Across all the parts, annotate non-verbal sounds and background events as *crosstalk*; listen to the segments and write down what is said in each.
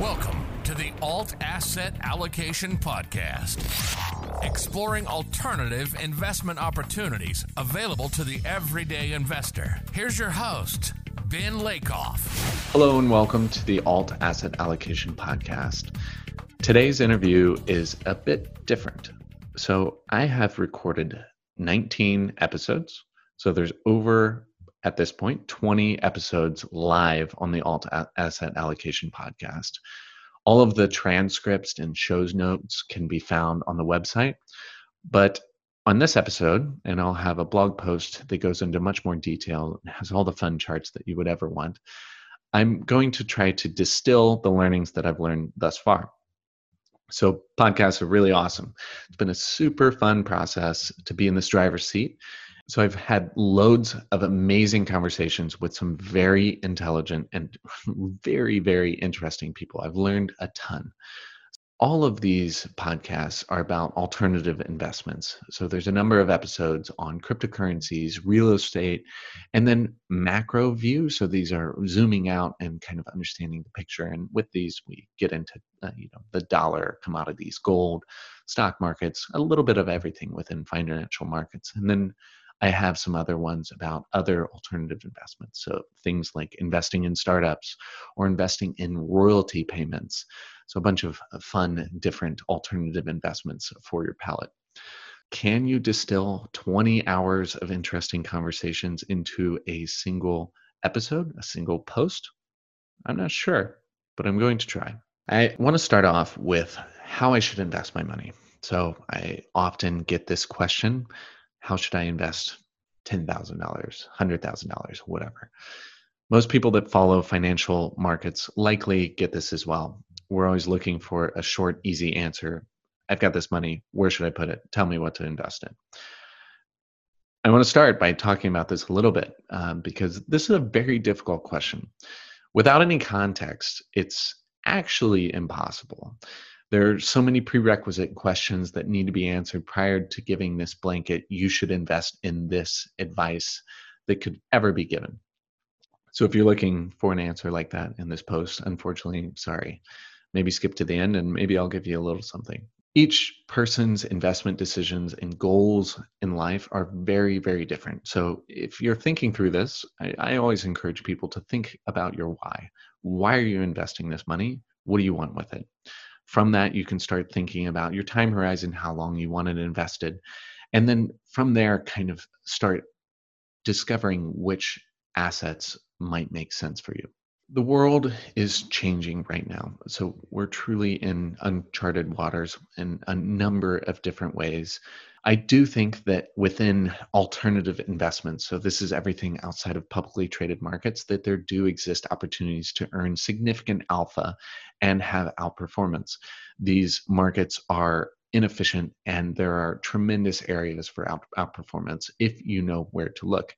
Welcome to the Alt Asset Allocation Podcast, exploring alternative investment opportunities available to the everyday investor. Here's your host, Ben Lakoff. Hello, and welcome to the Alt Asset Allocation Podcast. Today's interview is a bit different. So, I have recorded 19 episodes. So, there's over at this point 20 episodes live on the Alt Asset Allocation podcast. All of the transcripts and shows notes can be found on the website. But on this episode, and I'll have a blog post that goes into much more detail and has all the fun charts that you would ever want. I'm going to try to distill the learnings that I've learned thus far. So, podcasts are really awesome. It's been a super fun process to be in this driver's seat so I've had loads of amazing conversations with some very intelligent and *laughs* very, very interesting people. I've learned a ton. All of these podcasts are about alternative investments. So there's a number of episodes on cryptocurrencies, real estate, and then macro view. So these are zooming out and kind of understanding the picture. And with these, we get into uh, you know the dollar, commodities, gold, stock markets, a little bit of everything within financial markets, and then I have some other ones about other alternative investments. So things like investing in startups or investing in royalty payments. So a bunch of uh, fun, different alternative investments for your palate. Can you distill 20 hours of interesting conversations into a single episode, a single post? I'm not sure, but I'm going to try. I want to start off with how I should invest my money. So I often get this question how should I invest $10,000, $100,000, whatever? Most people that follow financial markets likely get this as well. We're always looking for a short, easy answer. I've got this money. Where should I put it? Tell me what to invest in. I want to start by talking about this a little bit um, because this is a very difficult question. Without any context, it's actually impossible. There are so many prerequisite questions that need to be answered prior to giving this blanket, you should invest in this advice that could ever be given. So if you're looking for an answer like that in this post, unfortunately, sorry. Maybe skip to the end and maybe I'll give you a little something. Each person's investment decisions and goals in life are very, very different. So if you're thinking through this, I, I always encourage people to think about your why. Why are you investing this money? What do you want with it? From that, you can start thinking about your time horizon, how long you want it invested. And then from there, kind of start discovering which assets might make sense for you. The world is changing right now. So we're truly in uncharted waters in a number of different ways. I do think that within alternative investments, so this is everything outside of publicly traded markets, that there do exist opportunities to earn significant alpha and have outperformance. These markets are inefficient and there are tremendous areas for out, outperformance if you know where to look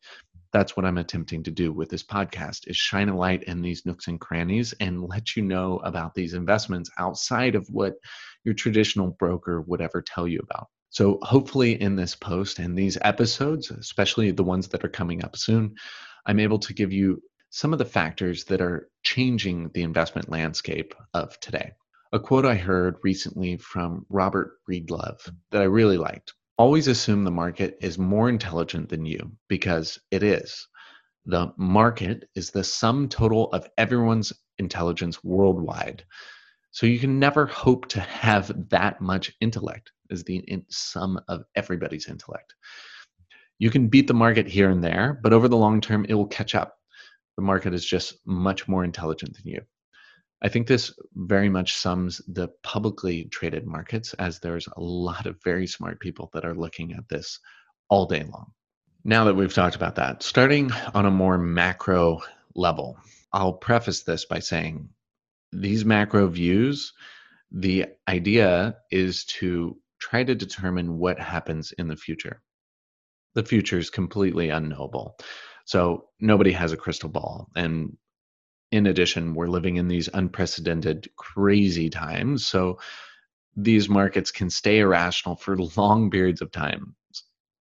that's what i'm attempting to do with this podcast is shine a light in these nooks and crannies and let you know about these investments outside of what your traditional broker would ever tell you about so, hopefully, in this post and these episodes, especially the ones that are coming up soon, I'm able to give you some of the factors that are changing the investment landscape of today. A quote I heard recently from Robert Breedlove that I really liked Always assume the market is more intelligent than you because it is. The market is the sum total of everyone's intelligence worldwide. So you can never hope to have that much intellect is the sum of everybody's intellect. You can beat the market here and there, but over the long term, it will catch up. The market is just much more intelligent than you. I think this very much sums the publicly traded markets as there's a lot of very smart people that are looking at this all day long. Now that we've talked about that, starting on a more macro level, I'll preface this by saying these macro views, the idea is to try to determine what happens in the future. The future is completely unknowable. So nobody has a crystal ball. And in addition, we're living in these unprecedented, crazy times. So these markets can stay irrational for *laughs* long periods of time.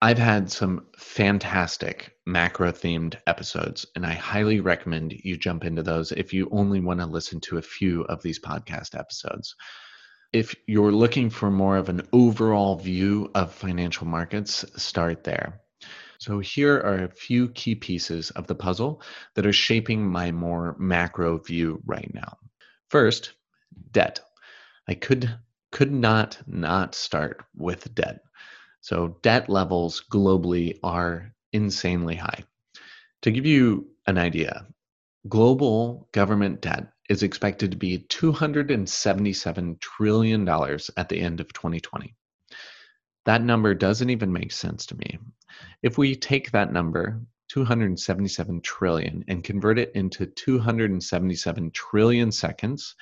I've had some fantastic macro themed episodes, and I highly recommend you jump into those if you only want to listen to a few of these podcast episodes. If you're looking for more of an overall view of financial markets, start there. So, here are a few key pieces of the puzzle that are shaping my more macro view right now. First, debt. I could could not not start with debt. So debt levels globally are insanely high. To give you an idea, global government debt is expected to be $277 trillion at the end of 2020. That number doesn't even make sense to me. If we take that number, 277 trillion, and convert it into 277 trillion seconds,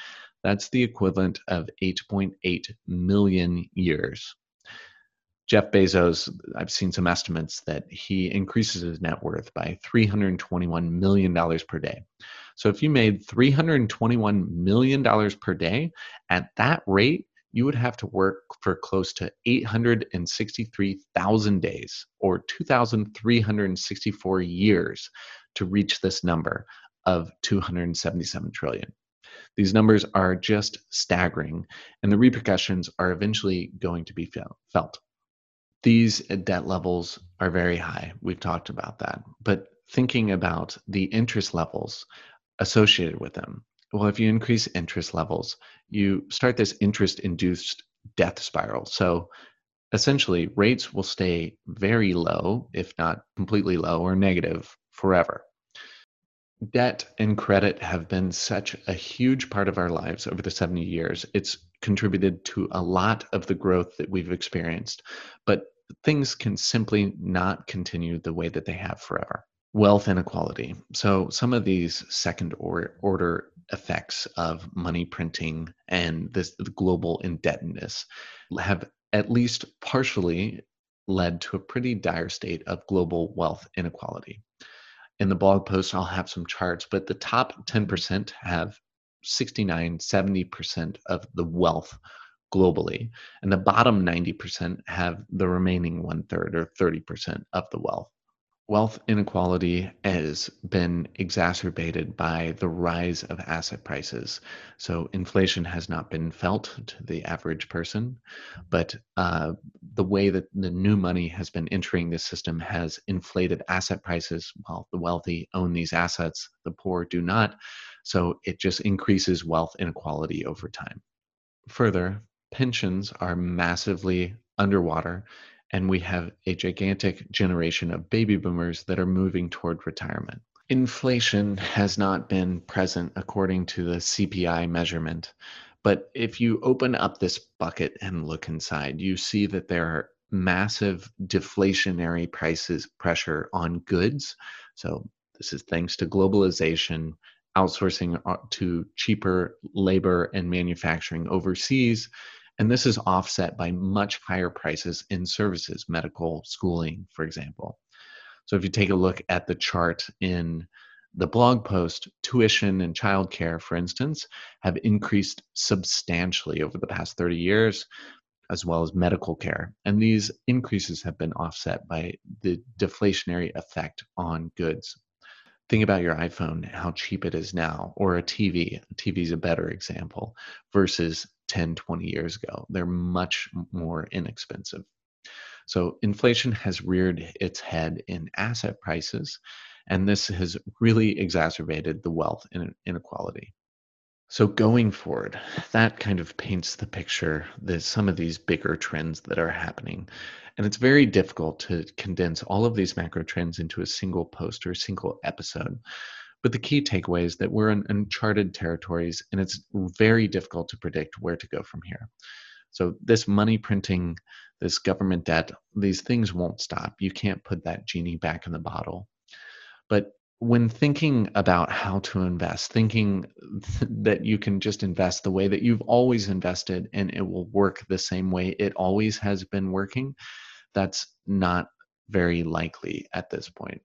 that's the equivalent of 8.8 million years. Jeff Bezos, I've seen some estimates that he increases his net worth by $321 million per day. So if you made $321 million per day, at that rate, you would have to work for close to 863,000 days or 2,364 years to reach this number of 277 trillion. These numbers are just staggering, and the repercussions are eventually going to be felt. These debt levels are very high. We've talked about that. But thinking about the interest levels associated with them, well, if you increase interest levels, you start this interest induced death spiral. So essentially, rates will stay very low, if not completely low or negative forever. Debt and credit have been such a huge part of our lives over the 70 years. It's contributed to a lot of the growth that we've experienced, but things can simply not continue the way that they have forever. Wealth inequality. So, some of these second order effects of money printing and this global indebtedness have at least partially led to a pretty dire state of global wealth inequality in the blog post, I'll have some charts, but the top 10% have 69, 70% of the wealth globally. And the bottom 90% have the remaining one third or 30% of the wealth. Wealth inequality has been exacerbated by the rise of asset prices. So, inflation has not been felt to the average person, but uh, the way that the new money has been entering the system has inflated asset prices. While the wealthy own these assets, the poor do not. So, it just increases wealth inequality over time. Further, pensions are massively underwater and we have a gigantic generation of baby boomers that are moving toward retirement. Inflation has not been present according to the CPI measurement, but if you open up this bucket and look inside, you see that there are massive deflationary prices pressure on goods. So this is thanks to globalization, outsourcing uh, to cheaper labor and manufacturing overseas, and this is offset by much higher prices in services, medical, schooling, for example. So if you take a look at the chart in the blog post, tuition and childcare, for instance, have increased substantially over the past 30 years, as well as medical care. And these increases have been offset by the deflationary effect on goods. Think about your iPhone, how cheap it is now, or a TV. TV is a better example versus 10, 20 years ago. They're much more inexpensive. So inflation has reared its head in asset prices, and this has really exacerbated the wealth inequality. So going forward, that kind of paints the picture that some of these bigger trends that are happening. And it's very difficult to condense all of these macro trends into a single post or a single episode. But the key takeaway is that we're in uncharted territories and it's very difficult to predict where to go from here. So, this money printing, this government debt, these things won't stop. You can't put that genie back in the bottle. But when thinking about how to invest, thinking that you can just invest the way that you've always invested and it will work the same way it always has been working, that's not very likely at this point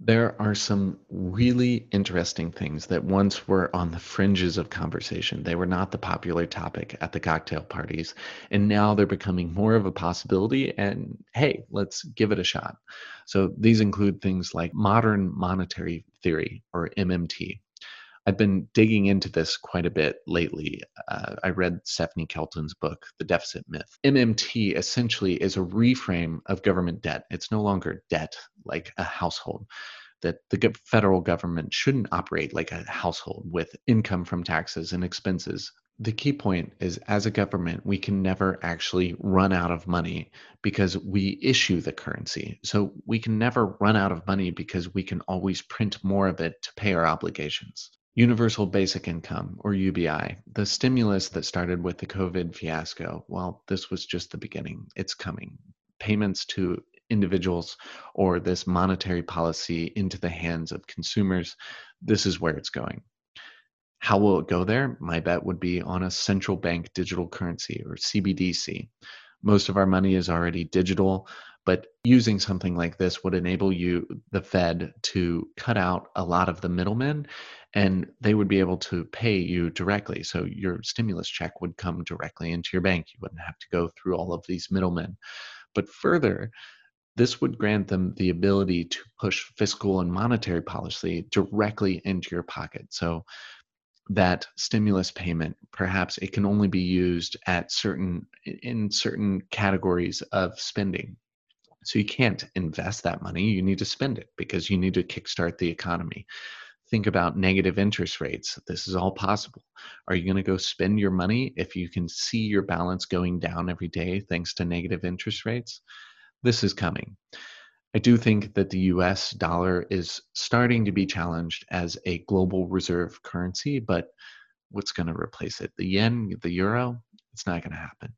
There are some really interesting things that once were on the fringes of conversation. They were not the popular topic at the cocktail parties, and now they're becoming more of a possibility. And hey, let's give it a shot. So these include things like modern monetary theory, or MMT. I've been digging into this quite a bit lately. Uh, I read Stephanie Kelton's book, The Deficit Myth. MMT essentially is a reframe of government debt. It's no longer debt like a household, that the federal government shouldn't operate like a household with income from taxes and expenses. The key point is as a government, we can never actually run out of money because we issue the currency. So we can never run out of money because we can always print more of it to pay our obligations. Universal Basic Income, or UBI, the stimulus that started with the COVID fiasco, well, this was just the beginning. It's coming. Payments to individuals or this monetary policy into the hands of consumers, this is where it's going. How will it go there? My bet would be on a central bank digital currency or CBDC. Most of our money is already digital, but using something like this would enable you, the Fed, to cut out a lot of the middlemen and they would be able to pay you directly. So your stimulus check would come directly into your bank. You wouldn't have to go through all of these middlemen. But further, this would grant them the ability to push fiscal and monetary policy directly into your pocket. So that stimulus payment perhaps it can only be used at certain in certain categories of spending so you can't invest that money you need to spend it because you need to kickstart the economy think about negative interest rates. This is all possible. Are you going to go spend your money if you can see your balance going down every day thanks to negative interest rates? This is coming. I do think that the US dollar is starting to be challenged as a global reserve currency, but what's going to replace it? The yen, the euro? It's not going to happen.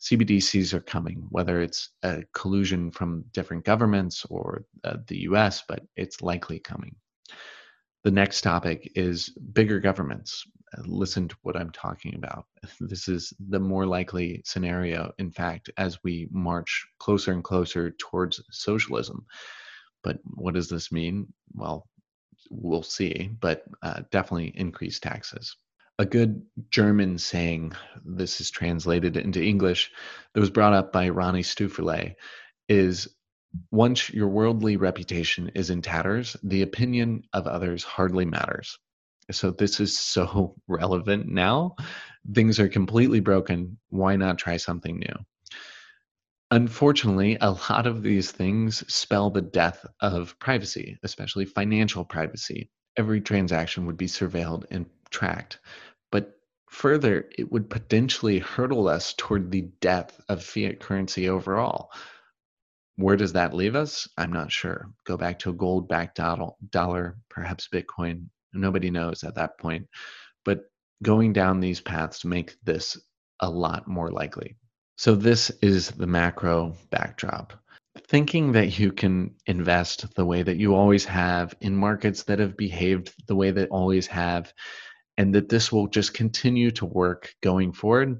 CBDCs are coming, whether it's a collusion from different governments or uh, the US, but it's likely coming. The next topic is bigger governments. Uh, listen to what I'm talking about. *laughs* This is the more likely scenario, in fact, as we march closer and closer towards socialism. But what does this mean? Well, we'll see, but uh, definitely increase taxes. A good German saying, this is translated into English, that was brought up by Ronnie Stöferle, is once your worldly reputation is in tatters, the opinion of others hardly matters. So, this is so *laughs* relevant now. Things are completely broken. Why not try something new? Unfortunately, a lot of these things spell the death of privacy, especially financial privacy. Every transaction would be surveilled and tracked. But further, it would potentially hurdle us toward the death of fiat currency overall. Where does that leave us? I'm not sure. Go back to a gold backed dollar, perhaps Bitcoin. Nobody knows at that point. But going down these paths make this a lot more likely. So, this is the macro backdrop. Thinking that you can invest the way that you always have in markets that have behaved the way that always have, and that this will just continue to work going forward,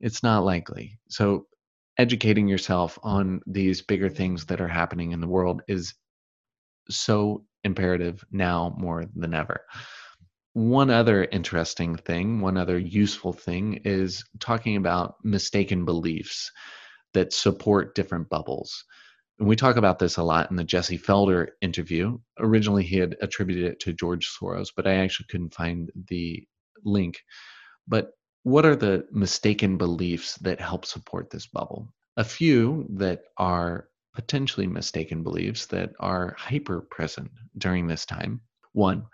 it's not likely. So, educating yourself on these bigger things that are happening in the world is so imperative now more than ever. One other interesting thing, one other useful thing is talking about mistaken beliefs that support different bubbles. And we talk about this a lot in the Jesse Felder interview. Originally, he had attributed it to George Soros, but I actually couldn't find the link. But what are the mistaken beliefs that help support this bubble? A few that are potentially mistaken beliefs that are hyper present during this time. One,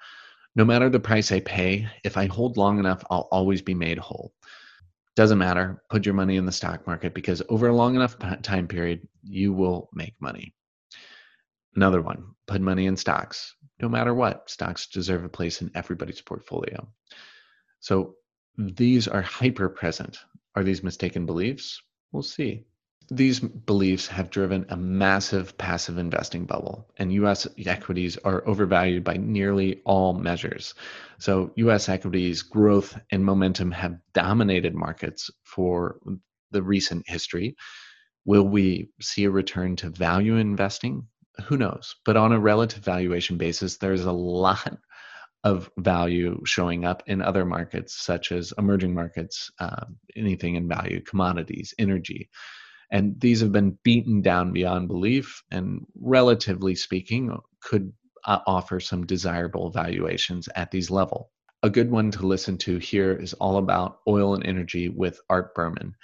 no matter the price I pay, if I hold long enough, I'll always be made whole. Doesn't matter. Put your money in the stock market because over a long enough time period, you will make money. Another one, put money in stocks. No matter what, stocks deserve a place in everybody's portfolio. So these are hyper present. Are these mistaken beliefs? We'll see. These beliefs have driven a massive passive investing bubble, and US equities are overvalued by nearly all measures. So, US equities growth and momentum have dominated markets for the recent history. Will we see a return to value investing? Who knows? But on a relative valuation basis, there's a lot of value showing up in other markets, such as emerging markets, uh, anything in value, commodities, energy. And these have been beaten down beyond belief, and relatively speaking, could uh, offer some desirable valuations at these level. A good one to listen to here is all about oil and energy with Art Berman.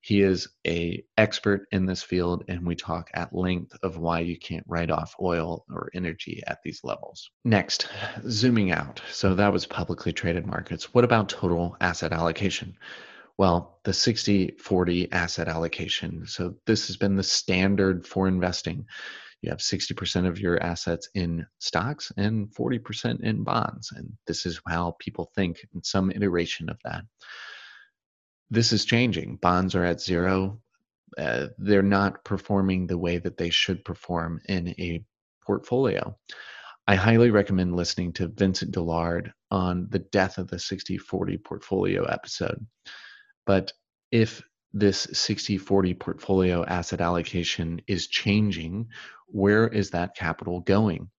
He is a expert in this field, and we talk at length of why you can't write off oil or energy at these levels. Next, zooming out. So that was publicly traded markets. What about total asset allocation? Well, the 60 40 asset allocation. So this has been the standard for investing. You have 60% of your assets in stocks and 40% in bonds. And this is how people think in some iteration of that this is changing. Bonds are at zero. Uh, they're not performing the way that they should perform in a portfolio. I highly recommend listening to Vincent Deluard on the death of the 60 40 portfolio episode. But if this 60 40 portfolio asset allocation is changing, where is that capital going?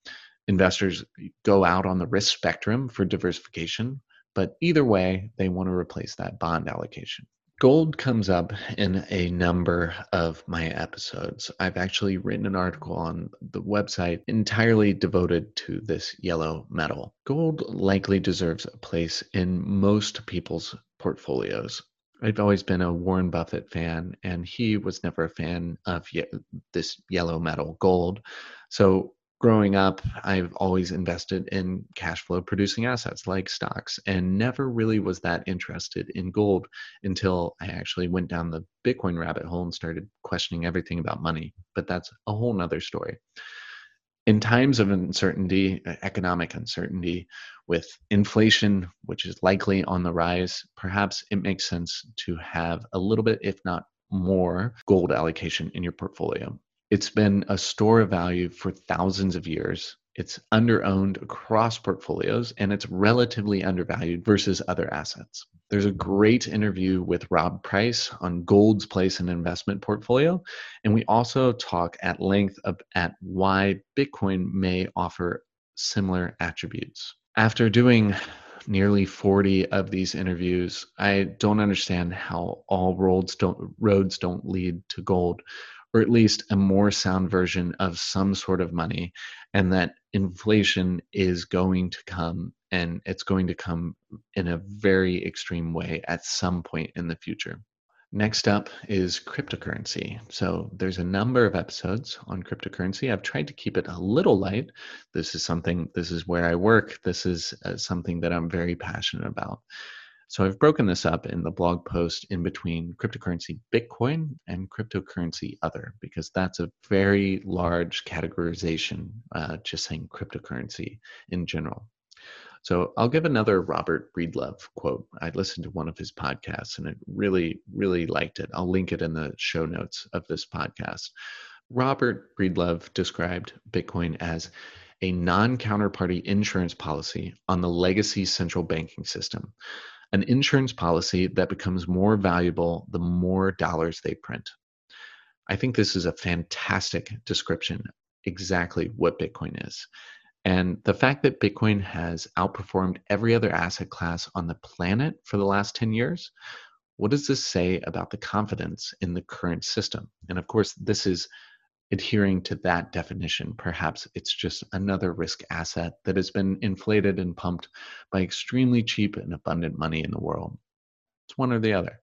Investors go out on the risk spectrum for diversification, but either way, they want to replace that bond allocation. Gold comes up in a number of my episodes. I've actually written an article on the website entirely devoted to this yellow metal. Gold likely deserves a place in most people's portfolios. I've always been a Warren Buffett fan, and he was never a fan of ye- this yellow metal gold. So growing up, I've always invested in cash flow producing assets like stocks and never really was that interested in gold until I actually went down the Bitcoin rabbit hole and started questioning everything about money. But that's a whole nother story. In times of uncertainty, economic uncertainty, with inflation, which is likely on the rise, perhaps it makes sense to have a little bit, if not more, gold allocation in your portfolio. It's been a store of value for thousands of years. It's underowned across portfolios and it's relatively undervalued versus other assets. There's a great interview with Rob Price on gold's place in investment portfolio. And we also talk at length of, at why Bitcoin may offer similar attributes. After doing nearly 40 of these interviews, I don't understand how all roads don't roads don't lead to gold or at least a more sound version of some sort of money, and that inflation is going to come and it's going to come in a very extreme way at some point in the future. Next up is cryptocurrency. So there's a number of episodes on cryptocurrency. I've tried to keep it a little light. This is something, this is where I work. This is uh, something that I'm very passionate about. So I've broken this up in the blog post in between cryptocurrency Bitcoin and cryptocurrency other, because that's a very large categorization, uh, just saying cryptocurrency in general. So I'll give another Robert Breedlove quote. I listened to one of his podcasts and I really, really liked it. I'll link it in the show notes of this podcast. Robert Breedlove described Bitcoin as a non counterparty insurance policy on the legacy central banking system an insurance policy that becomes more valuable the more dollars they print. I think this is a fantastic description exactly what Bitcoin is. And the fact that Bitcoin has outperformed every other asset class on the planet for the last 10 years, what does this say about the confidence in the current system? And of course, this is adhering to that definition. Perhaps it's just another risk asset that has been inflated and pumped by extremely cheap and abundant money in the world. It's one or the other.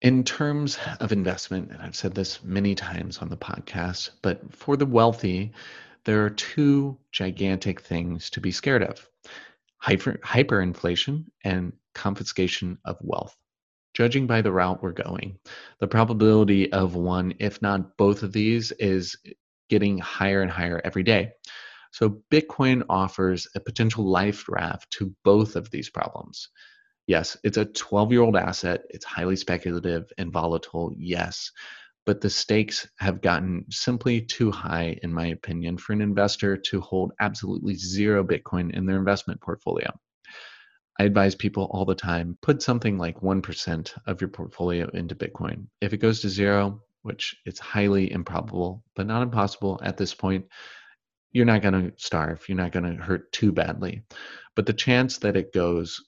In terms of investment, and I've said this many times on the podcast, but for the wealthy, there are two gigantic things to be scared of hyper, hyperinflation and confiscation of wealth judging by the route we're going, the probability of one, if not both of these, is getting higher and higher every day. So, Bitcoin offers a potential life raft to both of these problems. Yes, it's a 12 year old asset. It's highly speculative and volatile, yes, but the stakes have gotten simply too high, in my opinion, for an investor to hold absolutely zero Bitcoin in their investment portfolio. I advise people all the time put something like 1% of your portfolio into Bitcoin. If it goes to zero, which it's highly improbable, but not impossible at this point, you're not going to starve. You're not going to hurt too badly. But the chance that it goes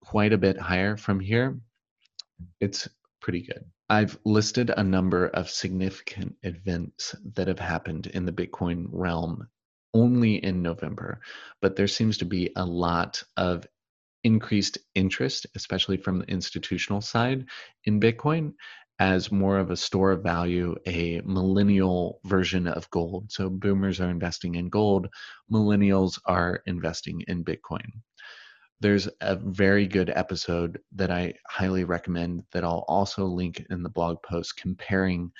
quite a bit higher from here, it's pretty good. I've listed a number of significant events that have happened in the Bitcoin realm only in November, but there seems to be a lot of increased interest, especially from the institutional side, in Bitcoin as more of a store of value, a millennial version of gold. So boomers are investing in gold, millennials are investing in Bitcoin. There's a very good episode that I highly recommend that I'll also link in the blog post comparing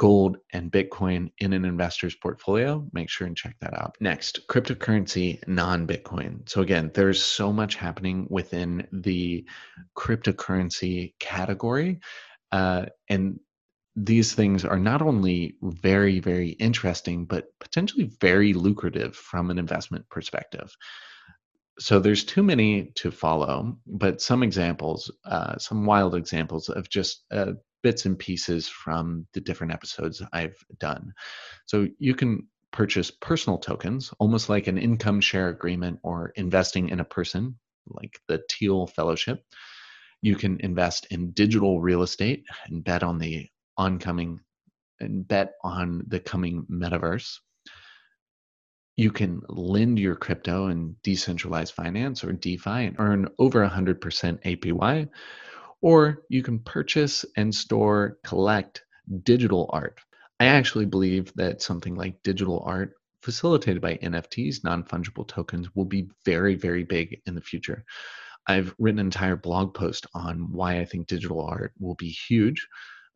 gold and Bitcoin in an investor's portfolio, make sure and check that out. Next, cryptocurrency non Bitcoin. So, again, there's so much happening within the cryptocurrency category. Uh, and these things are not only very, very interesting, but potentially very lucrative from an investment perspective. So there's too many to follow, but some examples, uh, some wild examples of just uh, bits and pieces from the different episodes I've done. So you can purchase personal tokens, almost like an income share agreement or investing in a person, like the Thiel Fellowship. You can invest in digital real estate and bet on the oncoming and bet on the coming metaverse. You can lend your crypto in decentralized finance or DeFi and earn over 100% APY or you can purchase and store, collect digital art. I actually believe that something like digital art facilitated by NFTs, non fungible tokens, will be very, very big in the future. I've written an entire blog post on why I think digital art will be huge.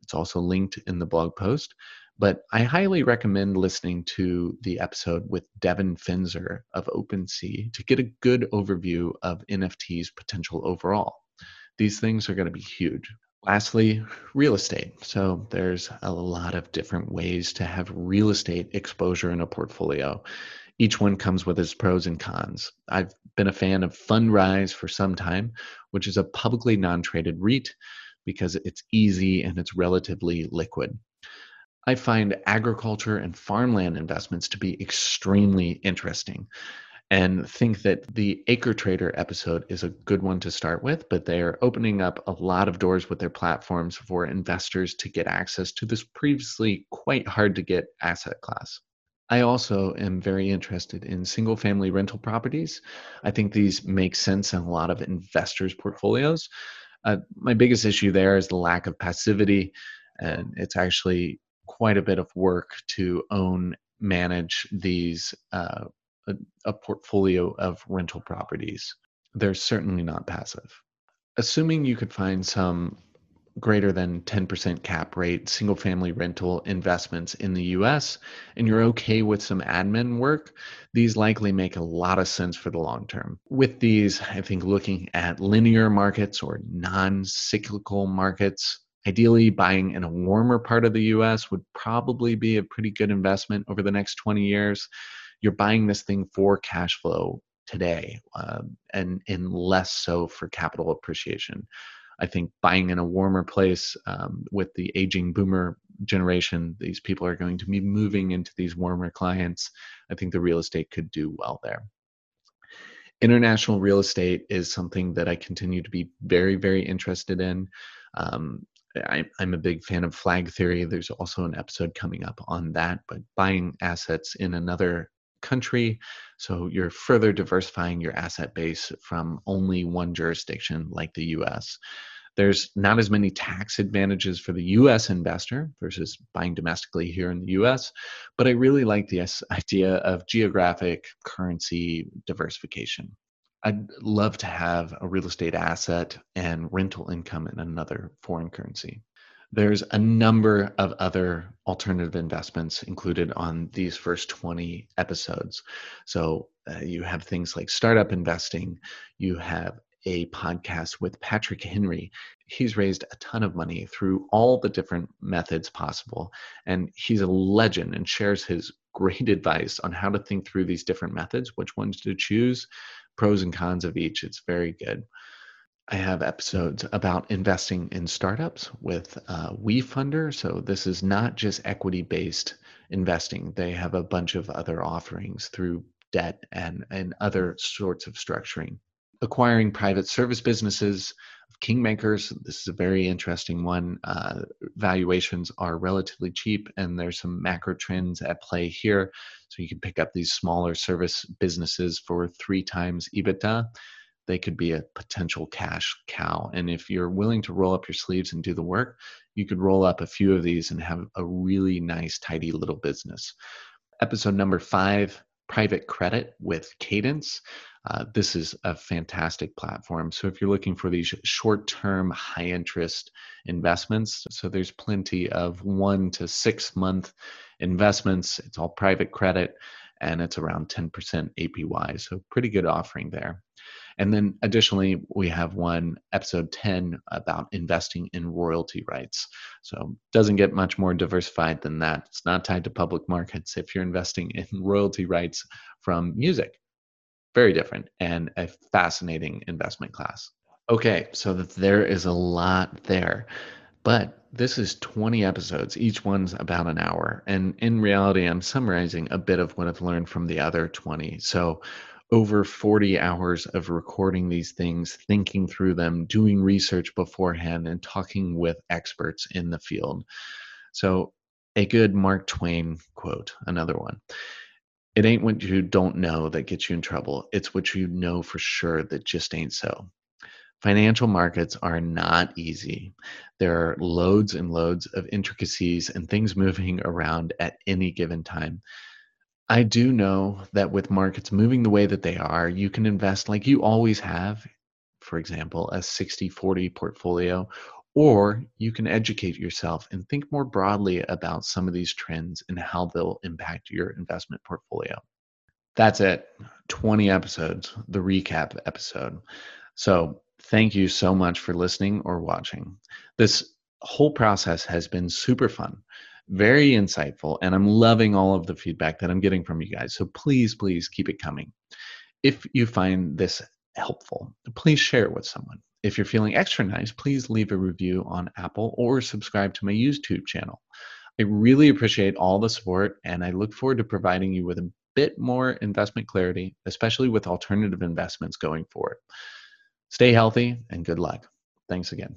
It's also linked in the blog post. But I highly recommend listening to the episode with Devin Finzer of OpenSea to get a good overview of NFT's potential overall these things are going to be huge. Lastly, real estate. So there's a lot of different ways to have real estate exposure in a portfolio. Each one comes with its pros and cons. I've been a fan of Fundrise for some time, which is a publicly non traded REIT because it's easy and it's relatively liquid. I find agriculture and farmland investments to be extremely interesting and think that the AcreTrader episode is a good one to start with, but they are opening up a lot of doors with their platforms for investors to get access to this previously quite hard to get asset class. I also am very interested in single family rental properties. I think these make sense in a lot of investors' portfolios. Uh, my biggest issue there is the lack of passivity, and it's actually quite a bit of work to own, manage these uh, a, a portfolio of rental properties. They're certainly not passive. Assuming you could find some greater than 10% cap rate single family rental investments in the US and you're okay with some admin work, these likely make a lot of sense for the long term. With these, I think looking at linear markets or non cyclical markets, ideally buying in a warmer part of the US would probably be a pretty good investment over the next 20 years you're buying this thing for cash flow today um, and and less so for capital appreciation. I think buying in a warmer place um, with the aging boomer generation these people are going to be moving into these warmer clients i think the real estate could do well there. International real estate is something that i continue to be very very interested in. Um, I, am a big fan of flag theory. There's also an episode coming up on that, but buying assets in another country. So you're further diversifying your asset base from only one jurisdiction like the US. There's not as many tax advantages for the US investor versus buying domestically here in the US, but I really like the idea of geographic currency diversification. I'd love to have a real estate asset and rental income in another foreign currency. There's a number of other alternative investments included on these first 20 episodes. So uh, you have things like startup investing, you have a podcast with Patrick Henry. He's raised a ton of money through all the different methods possible. And he's a legend and shares his great *laughs* advice on how to think through these different methods, which ones to choose, pros and cons of each. It's very good. I have episodes about investing in startups with uh, WeFunder. So this is not just equity based investing. They have a bunch of other offerings through debt and, and other sorts of structuring. Acquiring private service businesses, kingmakers this is a very interesting one uh, valuations are relatively cheap and there's some macro trends at play here so you can pick up these smaller service businesses for three times ebitda they could be a potential cash cow and if you're willing to roll up your sleeves and do the work you could roll up a few of these and have a really nice tidy little business episode number five private credit with cadence uh, this is a fantastic platform. So if you're looking for these short-term, high-interest investments, so there's plenty of one to six month investments. It's all private credit, and it's around 10% APY. So pretty good offering there. And then additionally, we have one episode 10 about investing in royalty rights. So doesn't get much more diversified than that. It's not tied to public markets if you're investing in *laughs* royalty rights from music very different and a fascinating investment class. Okay, so there is a lot there. But this is 20 episodes. Each one's about an hour. And in reality, I'm summarizing a bit of what I've learned from the other 20. So, over 40 hours of recording these things, thinking through them, doing research beforehand, and talking with experts in the field. So, a good Mark Twain quote, another one. It ain't what you don't know that gets you in trouble. It's what you know for sure that just ain't so. Financial markets are not easy. There are loads and loads of intricacies and things moving around at any given time. I do know that with markets moving the way that they are, you can invest like you always have, for example, a 60 40 portfolio, or you can educate yourself and think more broadly about some of these trends and how they'll impact your investment portfolio. That's it. 20 episodes, the recap episode. So, thank you so much for listening or watching. This whole process has been super fun, very insightful, and I'm loving all of the feedback that I'm getting from you guys. So, please, please keep it coming. If you find this helpful, please share it with someone. If you're feeling extra nice, please leave a review on Apple or subscribe to my YouTube channel. I really appreciate all the support and I look forward to providing you with a bit more investment clarity, especially with alternative investments going forward. Stay healthy and good luck. Thanks again.